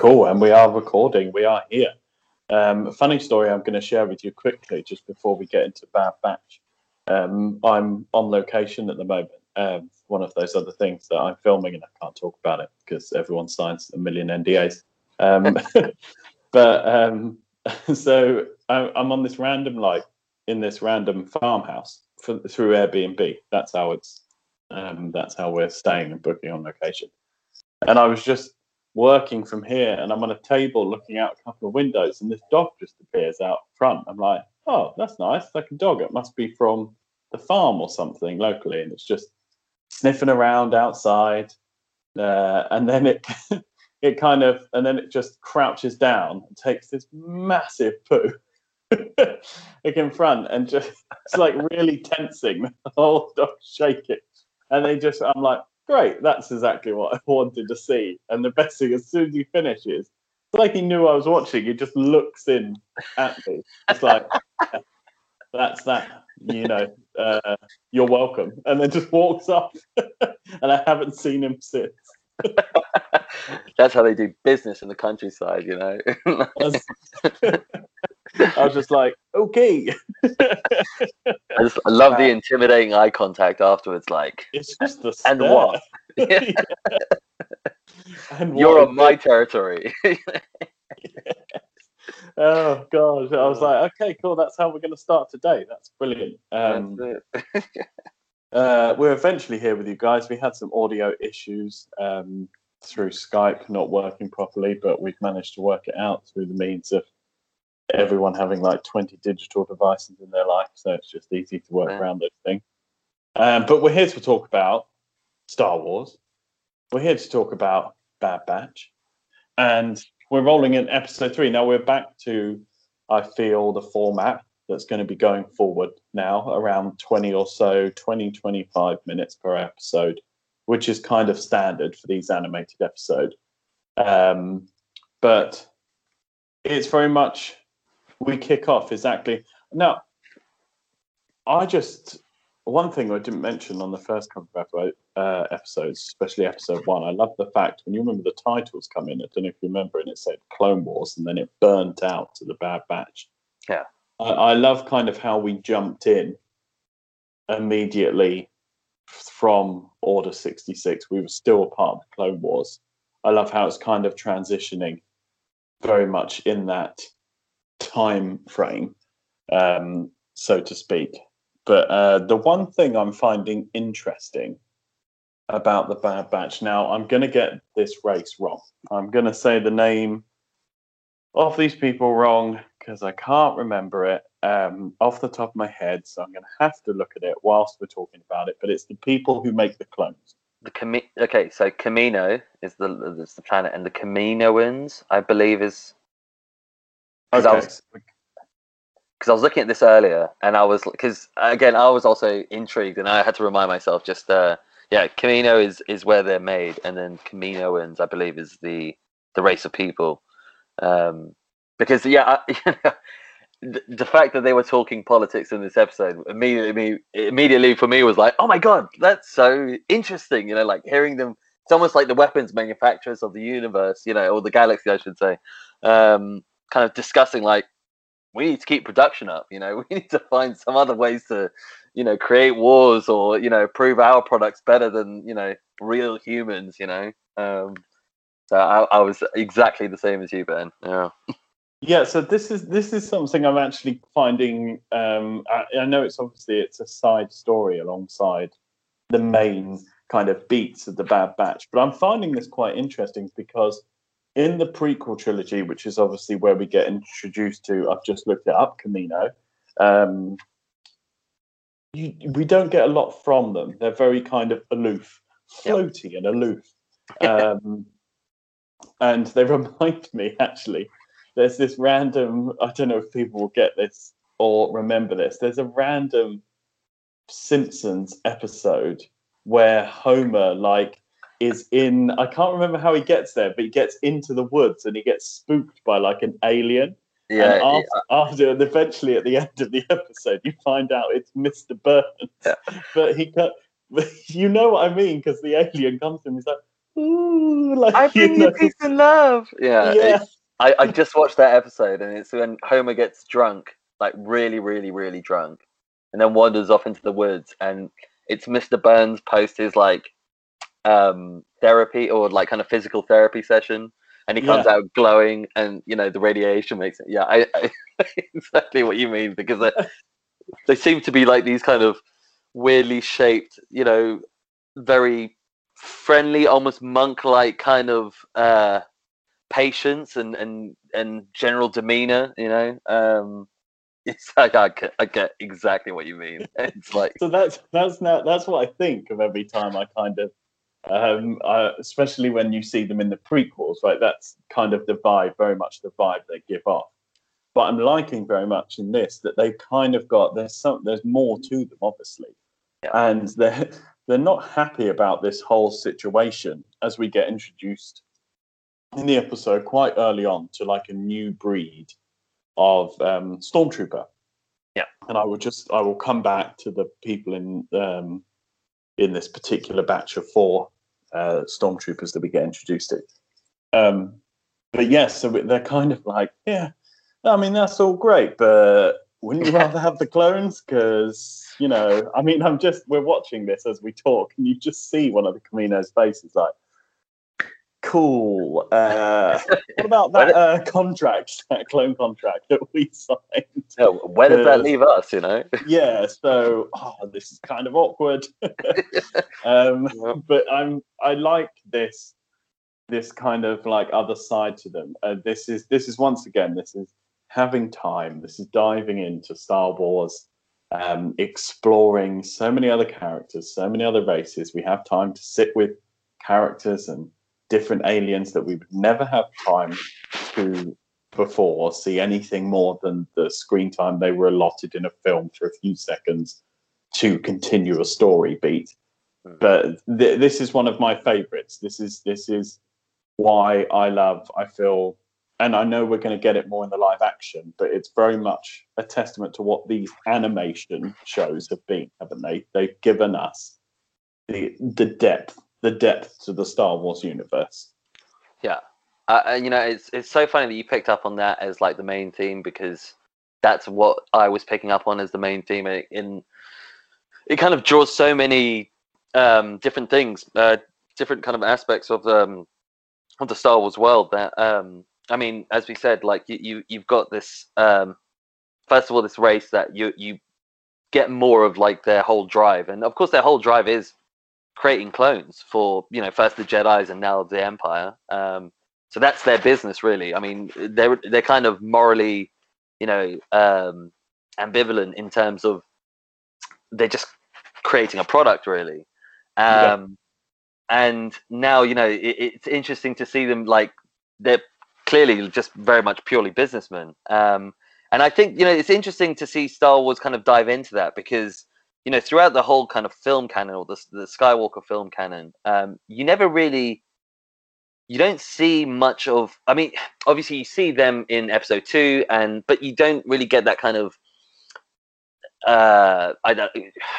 Cool, and we are recording. We are here. Um, funny story I'm going to share with you quickly just before we get into Bad Batch. Um, I'm on location at the moment. Um, one of those other things that I'm filming and I can't talk about it because everyone signs a million NDAs. Um, but um, so I'm on this random, like, in this random farmhouse for, through Airbnb. That's how it's. Um, that's how we're staying and booking on location. And I was just working from here and I'm on a table looking out a couple of windows and this dog just appears out front. I'm like, oh, that's nice. Like a dog. It must be from the farm or something locally. And it's just sniffing around outside. Uh, and then it it kind of and then it just crouches down and takes this massive poo like in front and just it's like really tensing the whole dog shaking. And they just I'm like, great, that's exactly what I wanted to see. And the best thing, as soon as he finishes, it's like he knew I was watching. He just looks in at me. It's like, that's that, you know, uh, you're welcome. And then just walks off. and I haven't seen him since. That's how they do business in the countryside, you know. I was just like, okay. I just I love the intimidating eye contact afterwards. Like, it's just the and stare. what? Yeah. And You're what on my territory. Oh gosh, I was like, okay, cool. That's how we're going to start today. That's brilliant. Um, That's uh, we're eventually here with you guys. We had some audio issues um, through Skype not working properly, but we've managed to work it out through the means of everyone having like 20 digital devices in their life. So it's just easy to work Yeah. around those things. Um, but we're here to talk about Star Wars. We're here to talk about Bad Batch. And we're rolling in episode three. Now we're back to, I feel, the format that's going to be going forward now around 20 or so, 20, 25 minutes per episode, which is kind of standard for these animated episodes. Um, but it's very much, we kick off exactly. Now, I just, one thing I didn't mention on the first couple of uh, episodes, especially episode one, I love the fact when you remember the titles come in, I don't know if you remember, and it said Clone Wars and then it burnt out to the Bad Batch. Yeah. I, I love kind of how we jumped in immediately from Order 66. We were still a part of the Clone Wars. I love how it's kind of transitioning very much in that time frame, um, so to speak. But uh, the one thing I'm finding interesting about the Bad Batch now, I'm going to get this race wrong. I'm going to say the name of these people wrong because I can't remember it um, off the top of my head. So I'm going to have to look at it whilst we're talking about it. But it's the people who make the clones. the Cami- okay, so Kamino is the is the planet, and the Kaminoans, I believe, is 'Cause I was- because I was looking at this earlier, and I was because again I was also intrigued, and I had to remind myself just uh yeah, Kamino is is where they're made, and then Kaminoans, I believe, is the the race of people. Um, because yeah, I, you know, the, the fact that they were talking politics in this episode immediately immediately for me was like, oh my god, that's so interesting. You know, like hearing them. It's almost like the weapons manufacturers of the universe, you know, or the galaxy, I should say. Um, kind of discussing like we need to keep production up. You know, we need to find some other ways to, you know, create wars or you know prove our products better than you know real humans. You know, um, so I, I was exactly the same as you, Ben. Yeah. Yeah, so this is this is something I'm actually finding. Um, I, I know it's obviously it's a side story alongside the main kind of beats of the Bad Batch, but I'm finding this quite interesting because in the prequel trilogy, which is obviously where we get introduced to, I've just looked it up, Kamino. Um, you, we don't get a lot from them. They're very kind of aloof, floaty and aloof. Um, and they remind me actually. There's this random. I don't know if people will get this or remember this. There's a random Simpsons episode where Homer like is in I can't remember how he gets there, but he gets into the woods and he gets spooked by like an alien. Yeah, and after, after and eventually at the end of the episode, you find out it's Mr. Burns. Yeah. But he cut. You know what I mean? Because the alien comes to him, he's like, "Ooh, like I bring you you peace and love. Yeah, yeah, I, I just watched that episode, and it's when Homer gets drunk, like really, really, really drunk, and then wanders off into the woods, and it's Mr. Burns post his like um therapy or like kind of physical therapy session, and he comes out glowing, and you know the radiation makes it. Yeah, I, I exactly what you mean because they they seem to be like these kind of weirdly shaped, you know, very friendly, almost monk-like kind of uh patience and and and general demeanor you know um it's like I get, I get exactly what you mean it's like so that's that's now that's what I think of every time I kind of um uh, especially when you see them in the prequels right? That's kind of the vibe very much the vibe they give off. But I'm liking very much in this that they've kind of got there's some there's more to them obviously. And they're they're not happy about this whole situation as we get introduced in the episode quite early on to like a new breed of um, stormtrooper. Yeah. and I will just I will come back to the people in um, in this particular batch of four uh, stormtroopers that we get introduced to. Um, but yes, so they're kind of like, yeah, I mean that's all great, but wouldn't you rather have the clones? Because you know, I mean, I'm just we're watching this as we talk, and you just see one of the Kamino's faces like. Cool. Uh, what about that uh, contract, that clone contract that we signed? yeah, where does that leave us you know yeah so oh, this is kind of awkward um Yeah. but i'm i like this this kind of like other side to them uh, this is this is once again this is having time this is diving into star wars um exploring so many other characters so many other races we have time to sit with characters and different aliens that we would never have time to before see anything more than the screen time they were allotted in a film for a few seconds to continue a story beat. Mm. But th- this is one of my favorites. This is this is why I love. I feel, and I know we're going to get it more in the live action, but it's very much a testament to what these animation shows have been, haven't they? They've given us the the depth, the depth to the Star Wars universe. uh, and, you know it's it's so funny that you picked up on that as like the main theme because that's what I was picking up on as the main theme. In, in it kind of draws so many um, different things uh, different kind of aspects of um, of the Star Wars world that um, I mean as we said like you, you you've got this um, first of all this race that you you get more of like their whole drive. And of course their whole drive is creating clones for you know first the Jedi's and now the Empire. Um, so that's their business really. I mean they're they're kind of morally you know um ambivalent in terms of they're just creating a product really. Yeah. um and now you know it, it's interesting to see them like they're clearly just very much purely businessmen. Um and i think you know it's interesting to see star wars kind of dive into that because you know throughout the whole kind of film canon or the, the skywalker film canon um you never really you don't see much of i mean obviously you see them in episode two and but you don't really get that kind of uh i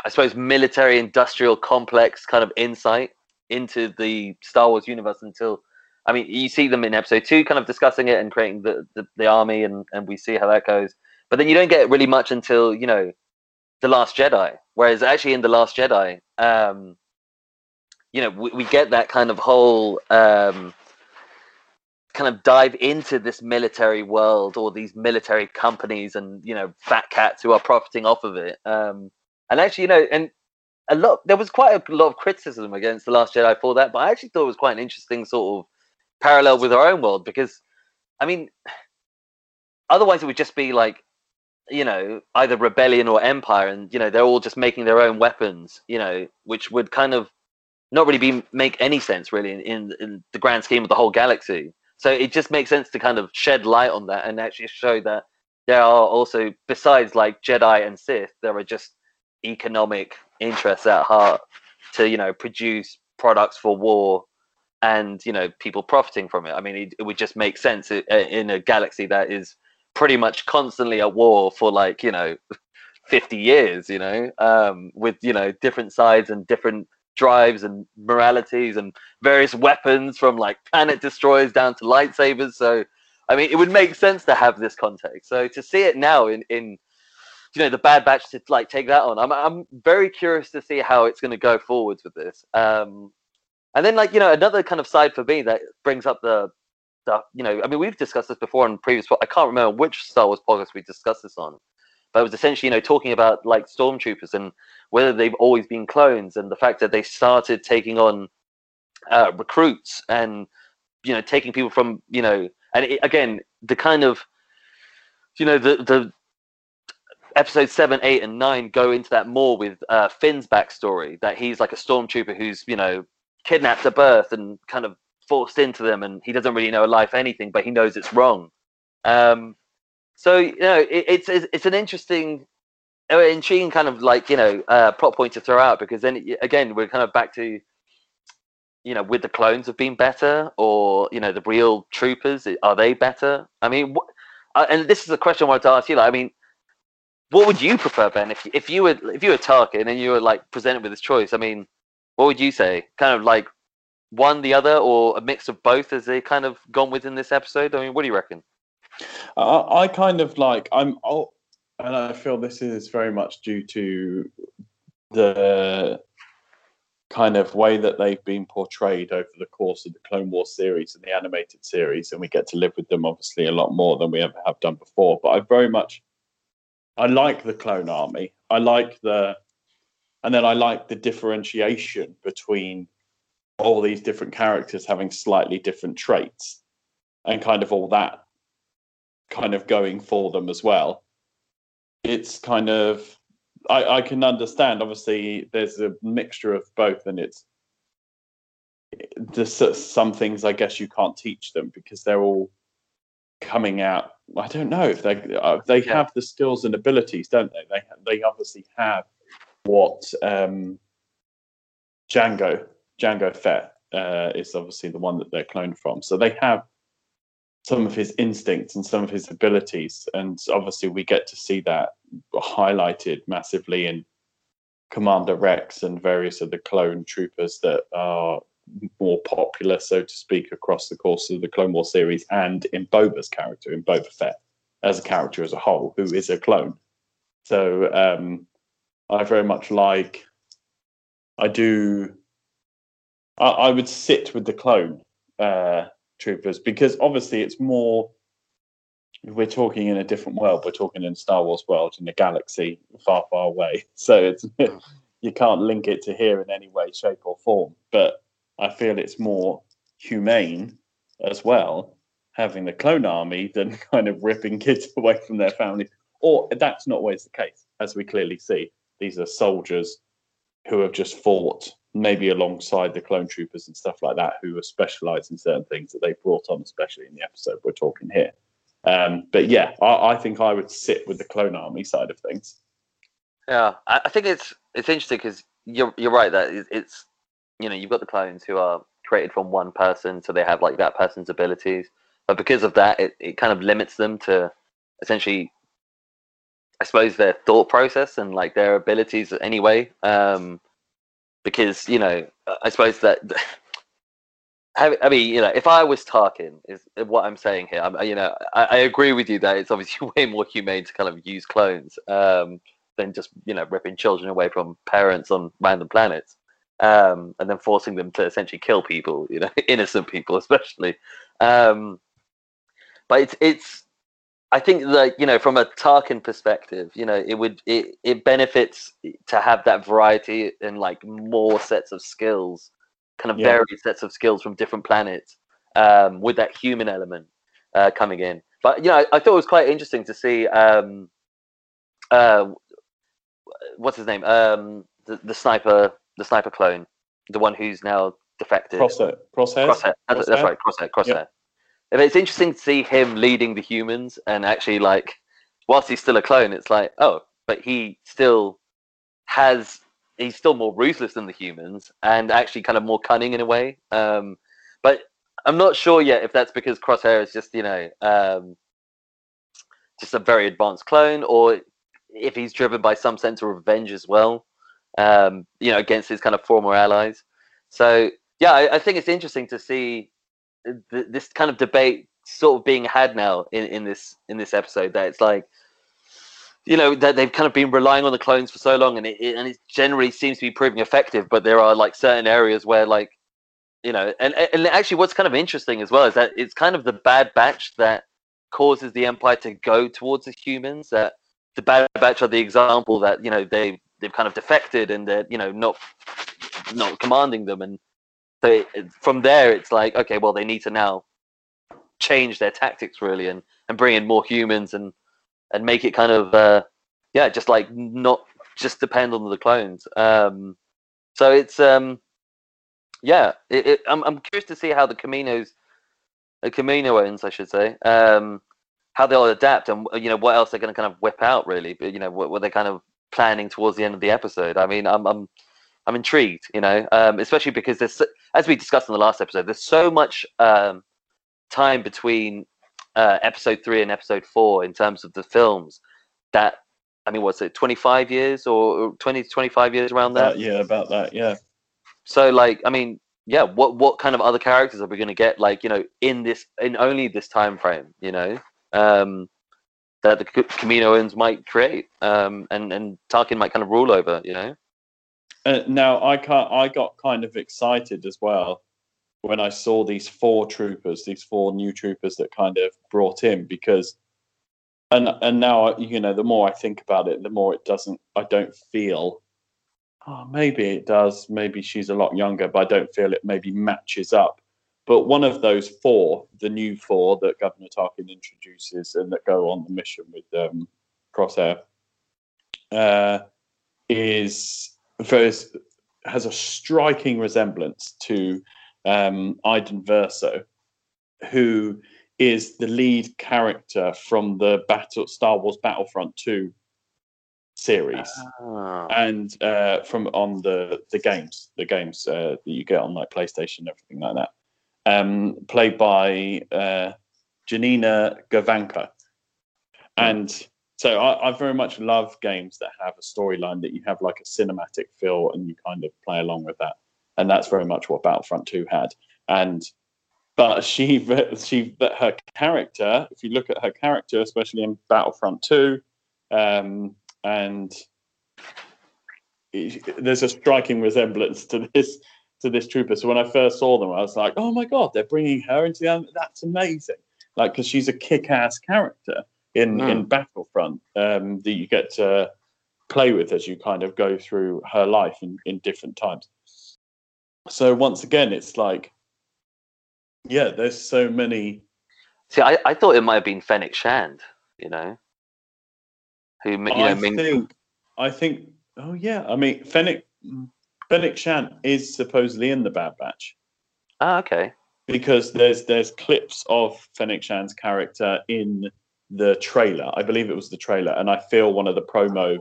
i suppose military industrial complex kind of insight into the star wars universe until i mean you see them in episode two kind of discussing it and creating the the, the army and and we see how that goes. But then you don't get really much until you know the last jedi whereas actually in the last jedi um you know we, we get that kind of whole um kind of dive into this military world or these military companies and you know fat cats who are profiting off of it. Um and actually you know and a lot there was quite a lot of criticism against the last jedi for that but i actually thought it was quite an interesting sort of parallel with our own world because i mean otherwise it would just be like you know either rebellion or empire and you know they're all just making their own weapons you know which would kind of not really be make any sense really in, in, in the grand scheme of the whole galaxy. So it just makes sense to kind of shed light on that and actually show that there are also besides like Jedi and Sith, there are just economic interests at heart to you know produce products for war and you know people profiting from it. I mean, it, it would just make sense uh, in a galaxy that is pretty much constantly at war for like you know 50 years you know um, with you know different sides and different drives and moralities and various weapons from like planet destroyers down to lightsabers. So i mean it would make sense to have this context. So to see it now in in you know the bad batch to like take that on i'm, I'm very curious to see how it's going to go forwards with this. Um and then like you know another kind of side for me that brings up the the you know i mean we've discussed this before in previous i can't remember which star wars podcast we discussed this on but it was essentially you know talking about like stormtroopers and whether they've always been clones and the fact that they started taking on uh, recruits and you know taking people from you know and it, again the kind of you know the the episode seven, eight, and nine go into that more with uh, Finn's backstory that he's like a stormtrooper who's you know kidnapped at birth and kind of forced into them, and he doesn't really know a life anything, but he knows it's wrong. Um, so you know, it, it's it's an interesting, uh, intriguing kind of like you know uh, plot point to throw out because then again we're kind of back to you know with the clones have been better or you know the real troopers are they better? I mean, wh- uh, and this is a question I wanted to ask you. Like, I mean, what would you prefer, Ben? If if you were if you were Tarkin and you were like presented with this choice, I mean, what would you say? Kind of like one, the other, or a mix of both, as they kind of gone within this episode? I mean, what do you reckon? I, I kind of like I'm, I'll, and I feel this is very much due to the kind of way that they've been portrayed over the course of the Clone Wars series and the animated series, and we get to live with them obviously a lot more than we ever have done before. But I very much, I like the Clone Army. I like the, and then I like the differentiation between all these different characters having slightly different traits, and kind of all that kind of going for them as well. It's kind of I, I can understand. Obviously, there's a mixture of both, and it's there's some things I guess you can't teach them because they're all coming out. I don't know if they uh, they have the skills and abilities, don't they? They they obviously have what um, Jango Jango Fett uh, is obviously the one that they're cloned from. So they have some of his instincts and some of his abilities. And obviously, we get to see that highlighted massively in Commander Rex and various of the clone troopers that are more popular, so to speak, across the course of the Clone War series, and in Boba's character, in Boba Fett, as a character as a whole, who is a clone. So um, I very much like. I do. I, I would sit with the clone uh, troopers because obviously it's more we're talking in a different world. We're talking in star wars world in a galaxy far far away. So it's you can't link it to here in any way shape or form. But i feel it's more humane as well having the clone army than kind of ripping kids away from their families or that's not always the case as we clearly see. These are soldiers who have just fought maybe alongside the clone troopers and stuff like that who are specialized in certain things that they brought on, especially in the episode we're talking here. Um, but yeah, I, I, think I would sit with the clone army side of things. Yeah, I, I think it's it's interesting because you're you're right that it's, you know you've got the clones who are created from one person, so they have like that person's abilities, but because of that, it, it kind of limits them to essentially I suppose their thought process and like their abilities anyway. Um, because you know, I suppose that. I mean, you know, if I was Tarkin, is what I'm saying here. I'm, you know, I, I, agree with you that it's obviously way more humane to kind of use clones um, than just you know ripping children away from parents on random planets um, and then forcing them to essentially kill people, you know, innocent people especially. Um, but it's it's I think that you know, from a Tarkin perspective, you know, it would it, it benefits to have that variety and like more sets of skills, kind of yeah. varied sets of skills from different planets, um, with that human element uh, coming in. But you know, I, I, thought it was quite interesting to see um, uh, what's his name, um, the, the sniper, the sniper clone, the one who's now defected. Crosshair. Crosshairs. Crosshair. That's, that's right, Crosshair. Crosshair. And it's interesting to see him leading the humans and actually like, whilst he's still a clone, it's like, oh, but he still has. He's still more ruthless than the humans and actually kind of more cunning in a way. Um, but I'm not sure yet if that's because Crosshair is just you know um, just a very advanced clone, or if he's driven by some sense of revenge as well. Um, you know, against his kind of former allies. So yeah, I, I think it's interesting to see th- this kind of debate sort of being had now in, in this in this episode. That it's like you know that they've kind of been relying on the clones for so long, and it, it and it generally seems to be proving effective. But there are like certain areas where like you know, and and actually, what's kind of interesting as well is that it's kind of the Bad Batch that causes the Empire to go towards the humans. That the Bad Batch are the example that you know they they've kind of defected and they're you know not not commanding them, and so it, from there it's like okay, well they need to now change their tactics really and and bring in more humans and and make it kind of uh, yeah, just like not just depend on the clones. Um, so it's um yeah, it, it, I'm I'm curious to see how the Kaminos, the Kaminoans, I should say, um, how they'll adapt and you know what else they're going to kind of whip out really. But you know what, what they're kind of planning towards the end of the episode. I mean, I'm I'm I'm intrigued, you know, um, especially because there's as we discussed in the last episode, there's so much um, time between uh, episode three and episode four in terms of the films that I mean, what's it, 25 years or 20 to 25 years around there? Uh, yeah, about that. Yeah. So like, I mean, yeah, what what kind of other characters are we going to get like, you know, in this in only this time frame, you know? Um that the C- Kaminoans might create um and and Tarkin might kind of rule over, you know? Uh, now I can't. I got kind of excited as well when I saw these four troopers, these four new troopers that kind of brought in because, and and now you know the more I think about it, the more it doesn't. I don't feel. Oh, maybe it does. Maybe she's a lot younger, but I don't feel it maybe matches up. But one of those four, the new four that Governor Tarkin introduces and that go on the mission with um, Crosshair, uh, is very, has a striking resemblance to um, Iden Verso, who is the lead character from the Battle Star Wars Battlefront 2 series. Ah, and uh, from on the the games, the games uh, that you get on like PlayStation and everything like that. Um, played by uh, Janina Gavankar, and so I, I very much love games that have a storyline that you have like a cinematic feel and you kind of play along with that, and that's very much what Battlefront Two had. And but she she her character, if you look at her character, especially in Battlefront Two, um, and there's a striking resemblance to this to this trooper. So when I first saw them, I was like, "Oh my god, they're bringing her into the. That's amazing!" Like because she's a kick-ass character in Mm. in Battlefront um, that you get to play with as you kind of go through her life in, in different times. So once again, it's like, yeah, there's so many. See, I, I thought it might have been Fennec Shand, you know, who you know, I Ming- think, I think, oh yeah, I mean, Fennec, Fennec Shand is supposedly in the Bad Batch. Ah, okay. because there's there's clips of Fennec Shand's character in the trailer. I believe it was the trailer, and I feel one of the promo,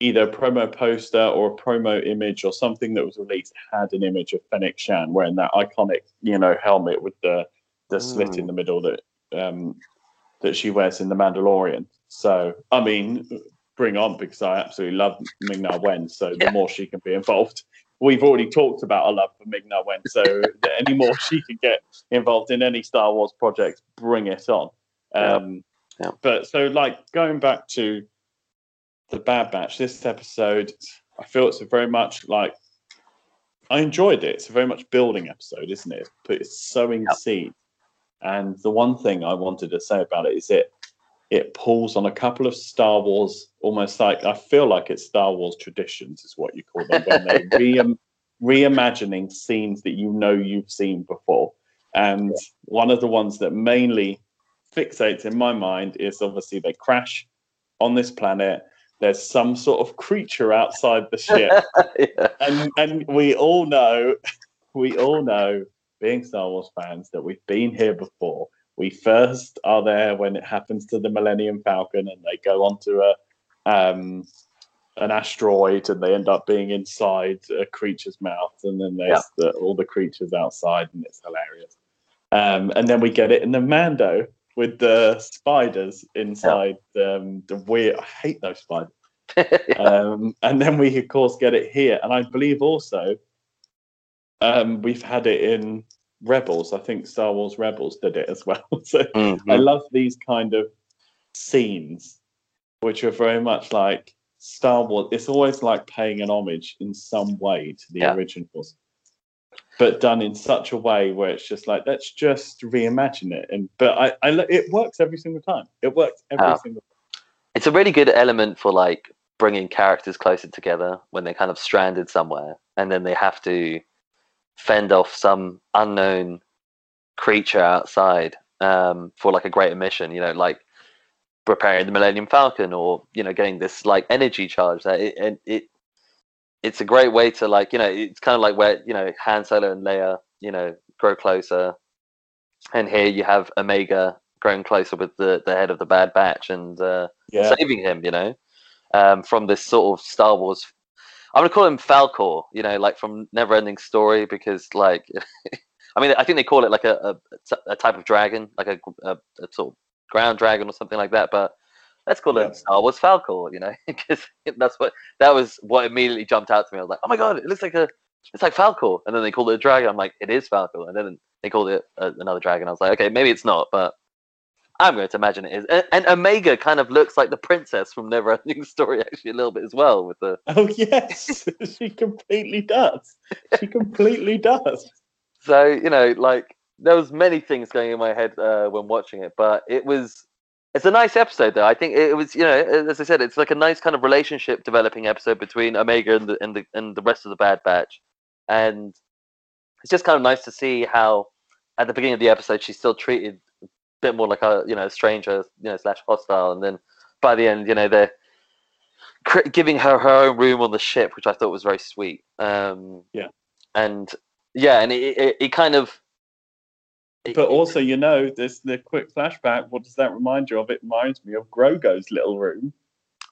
either a promo poster or a promo image or something that was released had an image of Fennec Shand wearing that iconic, you know, helmet with the the slit in Mm. the middle that um, that she wears in the Mandalorian. So I mean, bring on because I absolutely love Ming Na Wen. So Yeah. the more she can be involved, we've already talked about our love for Ming Na Wen. So any more she can get involved in any Star Wars project, bring it on. Um, Yeah. But so like going back to the Bad Batch, this episode, I feel it's a very much like I enjoyed it. It's a very much building episode, isn't it? But it's sowing Yeah. seed. And the one thing I wanted to say about it is it it pulls on a couple of Star Wars, almost like I feel like it's Star Wars traditions, is what you call them, when they re- reimagining scenes that you know you've seen before. And one of the ones that mainly fixates in my mind is obviously they crash on this planet. there's some sort of creature outside the ship, yeah. and and we all know, we all know, being Star Wars fans, that we've been here before. We first are there when it happens to the Millennium Falcon, and they go onto a um, an asteroid, and they end up being inside a creature's mouth, and then there's the, all the creatures outside, and it's hilarious. Um, and then we get it in the Mando with the spiders inside um, the weird. I hate those spiders. um, and then we of course get it here, and I believe also um, we've had it in Rebels. I think Star Wars Rebels did it as well. so Mhm. I love these kind of scenes, which are very much like Star Wars. It's always like paying an homage in some way to the Yeah. originals, but done in such a way where it's just like let's just reimagine it. And but I, I it works every single time. It works every Ah. single. Time. It's a really good element for like bringing characters closer together when they're kind of stranded somewhere and then they have to fend off some unknown creature outside um, for like a greater mission you know like preparing the millennium falcon or you know getting this like energy charge that it, and it it's a great way to like you know it's kind of like where you know Han Solo and Leia you know grow closer and here you have Omega growing closer with the the head of the Bad Batch and uh, Yeah, saving him, you know, um, from this sort of Star Wars. I'm gonna call him Falkor, you know, like from Neverending Story, because like, I mean, I think they call it like a a, a type of dragon, like a, a, a sort of ground dragon or something like that. But let's call Yeah. it Star Wars Falkor, you know, because that's what that was what immediately jumped out to me. I was like, oh my god, it looks like a it's like Falkor, and then they called it a dragon. I'm like, it is Falkor, and then they called it uh, another dragon. I was like, okay, maybe it's not, but I'm going to imagine it is. And, and Omega kind of looks like the princess from Neverending Story, actually, a little bit as well. With the Oh yes, she completely does. She completely does. so you know, like there was many things going in my head uh, when watching it, but it was it's a nice episode though. I think it was you know, as I said, it's like a nice kind of relationship developing episode between Omega and the and the and the rest of the Bad Batch, and it's just kind of nice to see how at the beginning of the episode she's still treated a bit more like a you know stranger you know slash hostile, and then by the end you know they're giving her her own room on the ship, which I thought was very sweet. Um, Yeah. and yeah, and it, it, it kind of. But also, you know, this the quick flashback. What does that remind you of? It reminds me of Grogu's little room,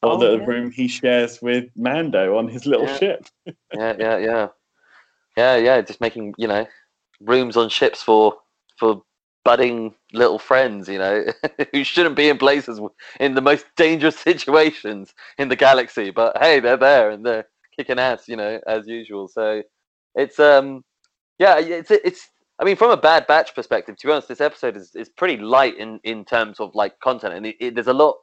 or Oh, the yeah. room he shares with Mando on his little Yeah. ship. yeah, yeah, yeah, yeah, yeah. Just making you know rooms on ships for for budding little friends, you know, who shouldn't be in places in the most dangerous situations in the galaxy. But hey, they're there and they're kicking ass, you know, as usual. So it's um, yeah, it's it's. I mean, from a Bad Batch perspective, to be honest, this episode is, is pretty light in, in terms of like content, and it, it, there's a lot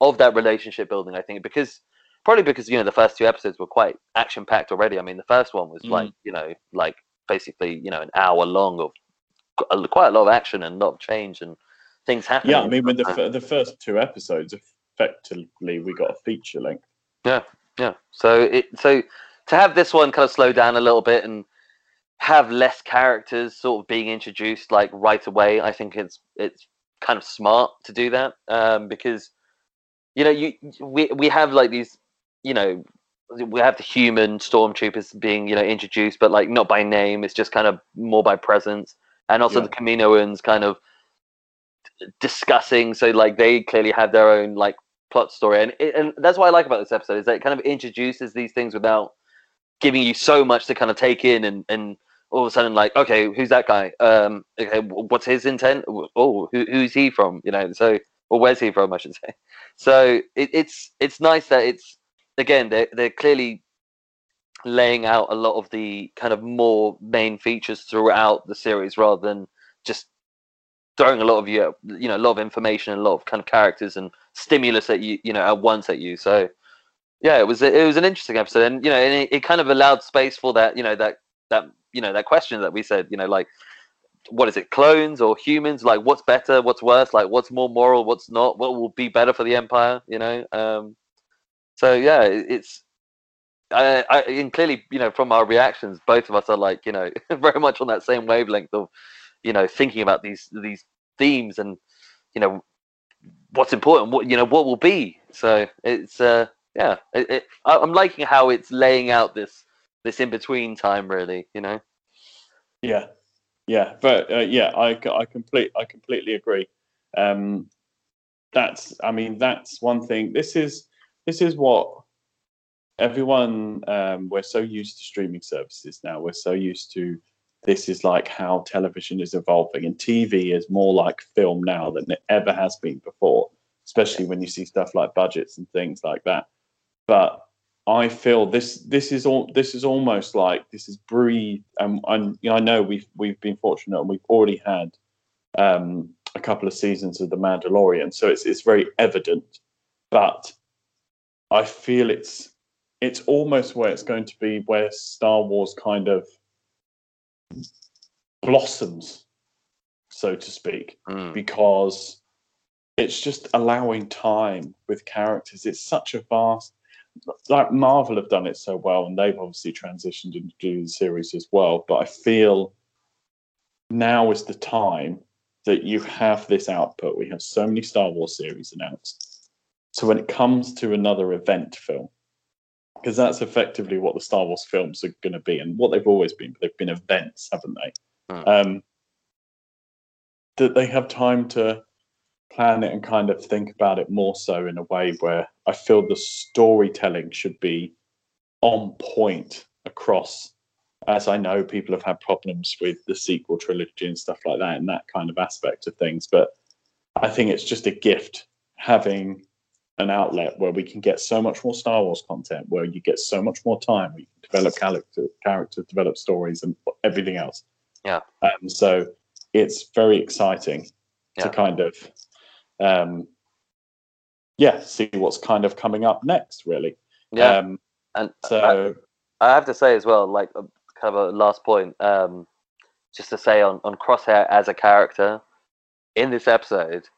of that relationship building. I think because probably because you know the first two episodes were quite action packed already. I mean, the first one was Mm. like you know like basically you know an hour long of quite a lot of action and a lot of change and things happening. Yeah, I mean, with the f- the first two episodes, effectively, we got a feature length. Yeah, yeah. So it so to have this one kind of slow down a little bit and have less characters sort of being introduced like right away, I think it's it's kind of smart to do that um, because you know you we we have like these you know we have the human stormtroopers being you know introduced but like not by name it's just kind of more by presence and also Yeah. the Kaminoans kind of discussing so like they clearly have their own like plot story and it, and that's what I like about this episode is that it kind of introduces these things without giving you so much to kind of take in and and all of a sudden like okay who's that guy? Um okay what's his intent? Oh who, who's he from? You know so or where's he from I should say. So it, it's it's nice that it's again they're they're clearly laying out a lot of the kind of more main features throughout the series rather than just throwing a lot of you you know a lot of information and a lot of kind of characters and stimulus at you you know at once at you. So yeah it was it was an interesting episode. And you know and it, it kind of allowed space for that you know that that you know that question that we said you know like what is it clones or humans? Like what's better what's worse? Like what's more moral what's not? What will be better for the empire you know? Um so yeah it's I, I and clearly you know from our reactions both of us are like you know very much on that same wavelength of you know thinking about these these themes and you know what's important what you know what will be. So it's uh yeah, it, it, I'm liking how it's laying out this this in between time. Really, you know. Yeah, yeah, but uh, yeah, I, I complete I completely agree. Um, that's I mean that's one thing. This is this is what everyone um, we're so used to streaming services now. We're so used to this is like how television is evolving, and TV is more like film now than it ever has been before. Especially when you see stuff like budgets and things like that. But I feel this this is all this is almost like this is breathed. Um, and you know, I know we've we've been fortunate and we've already had um, a couple of seasons of The Mandalorian, so it's it's very evident. But I feel it's it's almost where it's going to be where Star Wars kind of blossoms, so to speak, Mm. because it's just allowing time with characters. It's such a vast like Marvel have done it so well, and they've obviously transitioned into doing the series as well. But I feel now is the time that you have this output. We have so many Star Wars series announced. So when it comes to another event film, because that's effectively what the Star Wars films are going to be, and what they've always been. They've been events, haven't they? Hmm. Um, that they have time to plan it and kind of think about it more so in a way where I feel the storytelling should be on point across. As I know, people have had problems with the sequel trilogy and stuff like that, and that kind of aspect of things. But I think it's just a gift having an outlet where we can get so much more Star Wars content, where you get so much more time, where you can develop character, characters, develop stories, and everything else. Yeah. Um, so it's very exciting Yeah. to kind of, um, yeah, see what's kind of coming up next, really. Yeah, Um, and so I have to say as well, like kind of a last point, um, just to say on, on Crosshair as a character in this episode,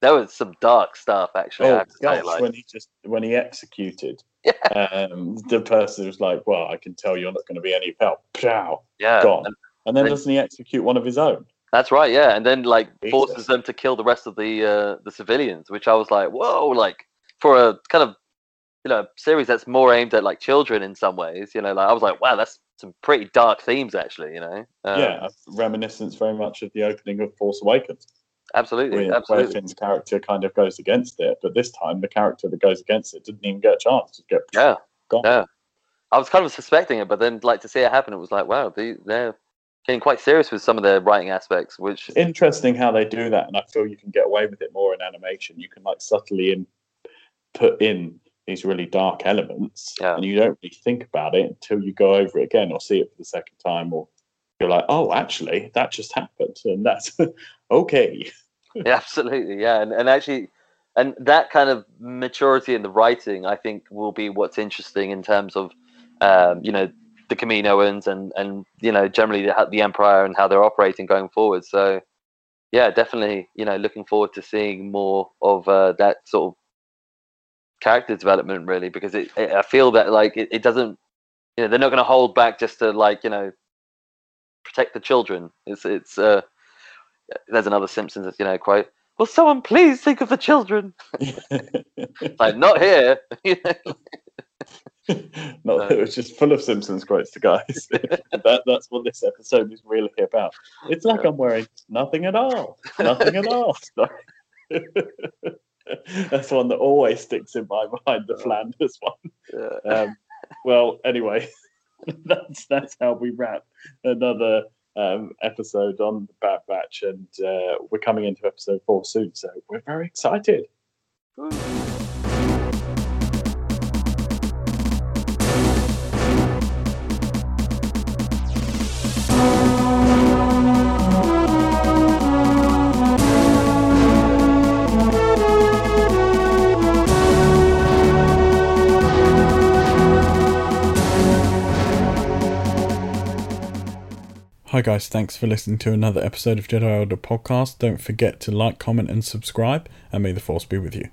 there was some dark stuff actually. I oh have to gosh, say, like, when he just when he executed, Yeah. um, the person was like, "Well, I can tell you're not going to be any help." Pow, yeah, gone. and And then then- doesn't he execute one of his own? That's right, yeah, and then like Jesus. forces them to kill the rest of the uh, the civilians, which I was like, whoa, like for a kind of you know series that's more aimed at like children in some ways, you know, like I was like, wow, that's some pretty dark themes actually, you know. Um, yeah, reminiscence very much of the opening of Force Awakens. absolutely, where absolutely. Finn's character kind of goes against it, but this time the character that goes against it didn't even get a chance to get Yeah, gone. yeah. I was kind of suspecting it, but then like to see it happen, it was like, wow, they, they're getting quite serious with some of their writing aspects, which It's interesting how they do that, and I feel you can get away with it more in animation. You can like subtly in, put in these really dark elements, Yeah. and you don't really think about it until you go over it again or see it for the second time, or you're like, oh, actually, that just happened, and that's okay. yeah, absolutely, yeah, and, and actually, and that kind of maturity in the writing, I think, will be what's interesting in terms of, um, you know, the Kaminoans and and you know generally the, the Empire and how they're operating going forward. So, yeah, definitely, you know, looking forward to seeing more of uh, that sort of character development, really, because it, it I feel that like it, it doesn't, you know, they're not going to hold back just to like you know protect the children. It's it's uh, there's another Simpsons you know quote. Will someone please think of the children? Like not here. You know? Not that it was just full of Simpsons quotes to guys. that, that's what this episode is really about. It's like I'm wearing nothing at all. Nothing at all. that's one that always sticks in my mind, the Flanders one. Um, well, anyway, that's that's how we wrap another um, episode on the Bad Batch, and uh, we're coming into episode four soon, so we're very excited. Hi guys, thanks for listening to another episode of Jedi Order Podcast. Don't forget to like, comment, and subscribe, and may the Force be with you.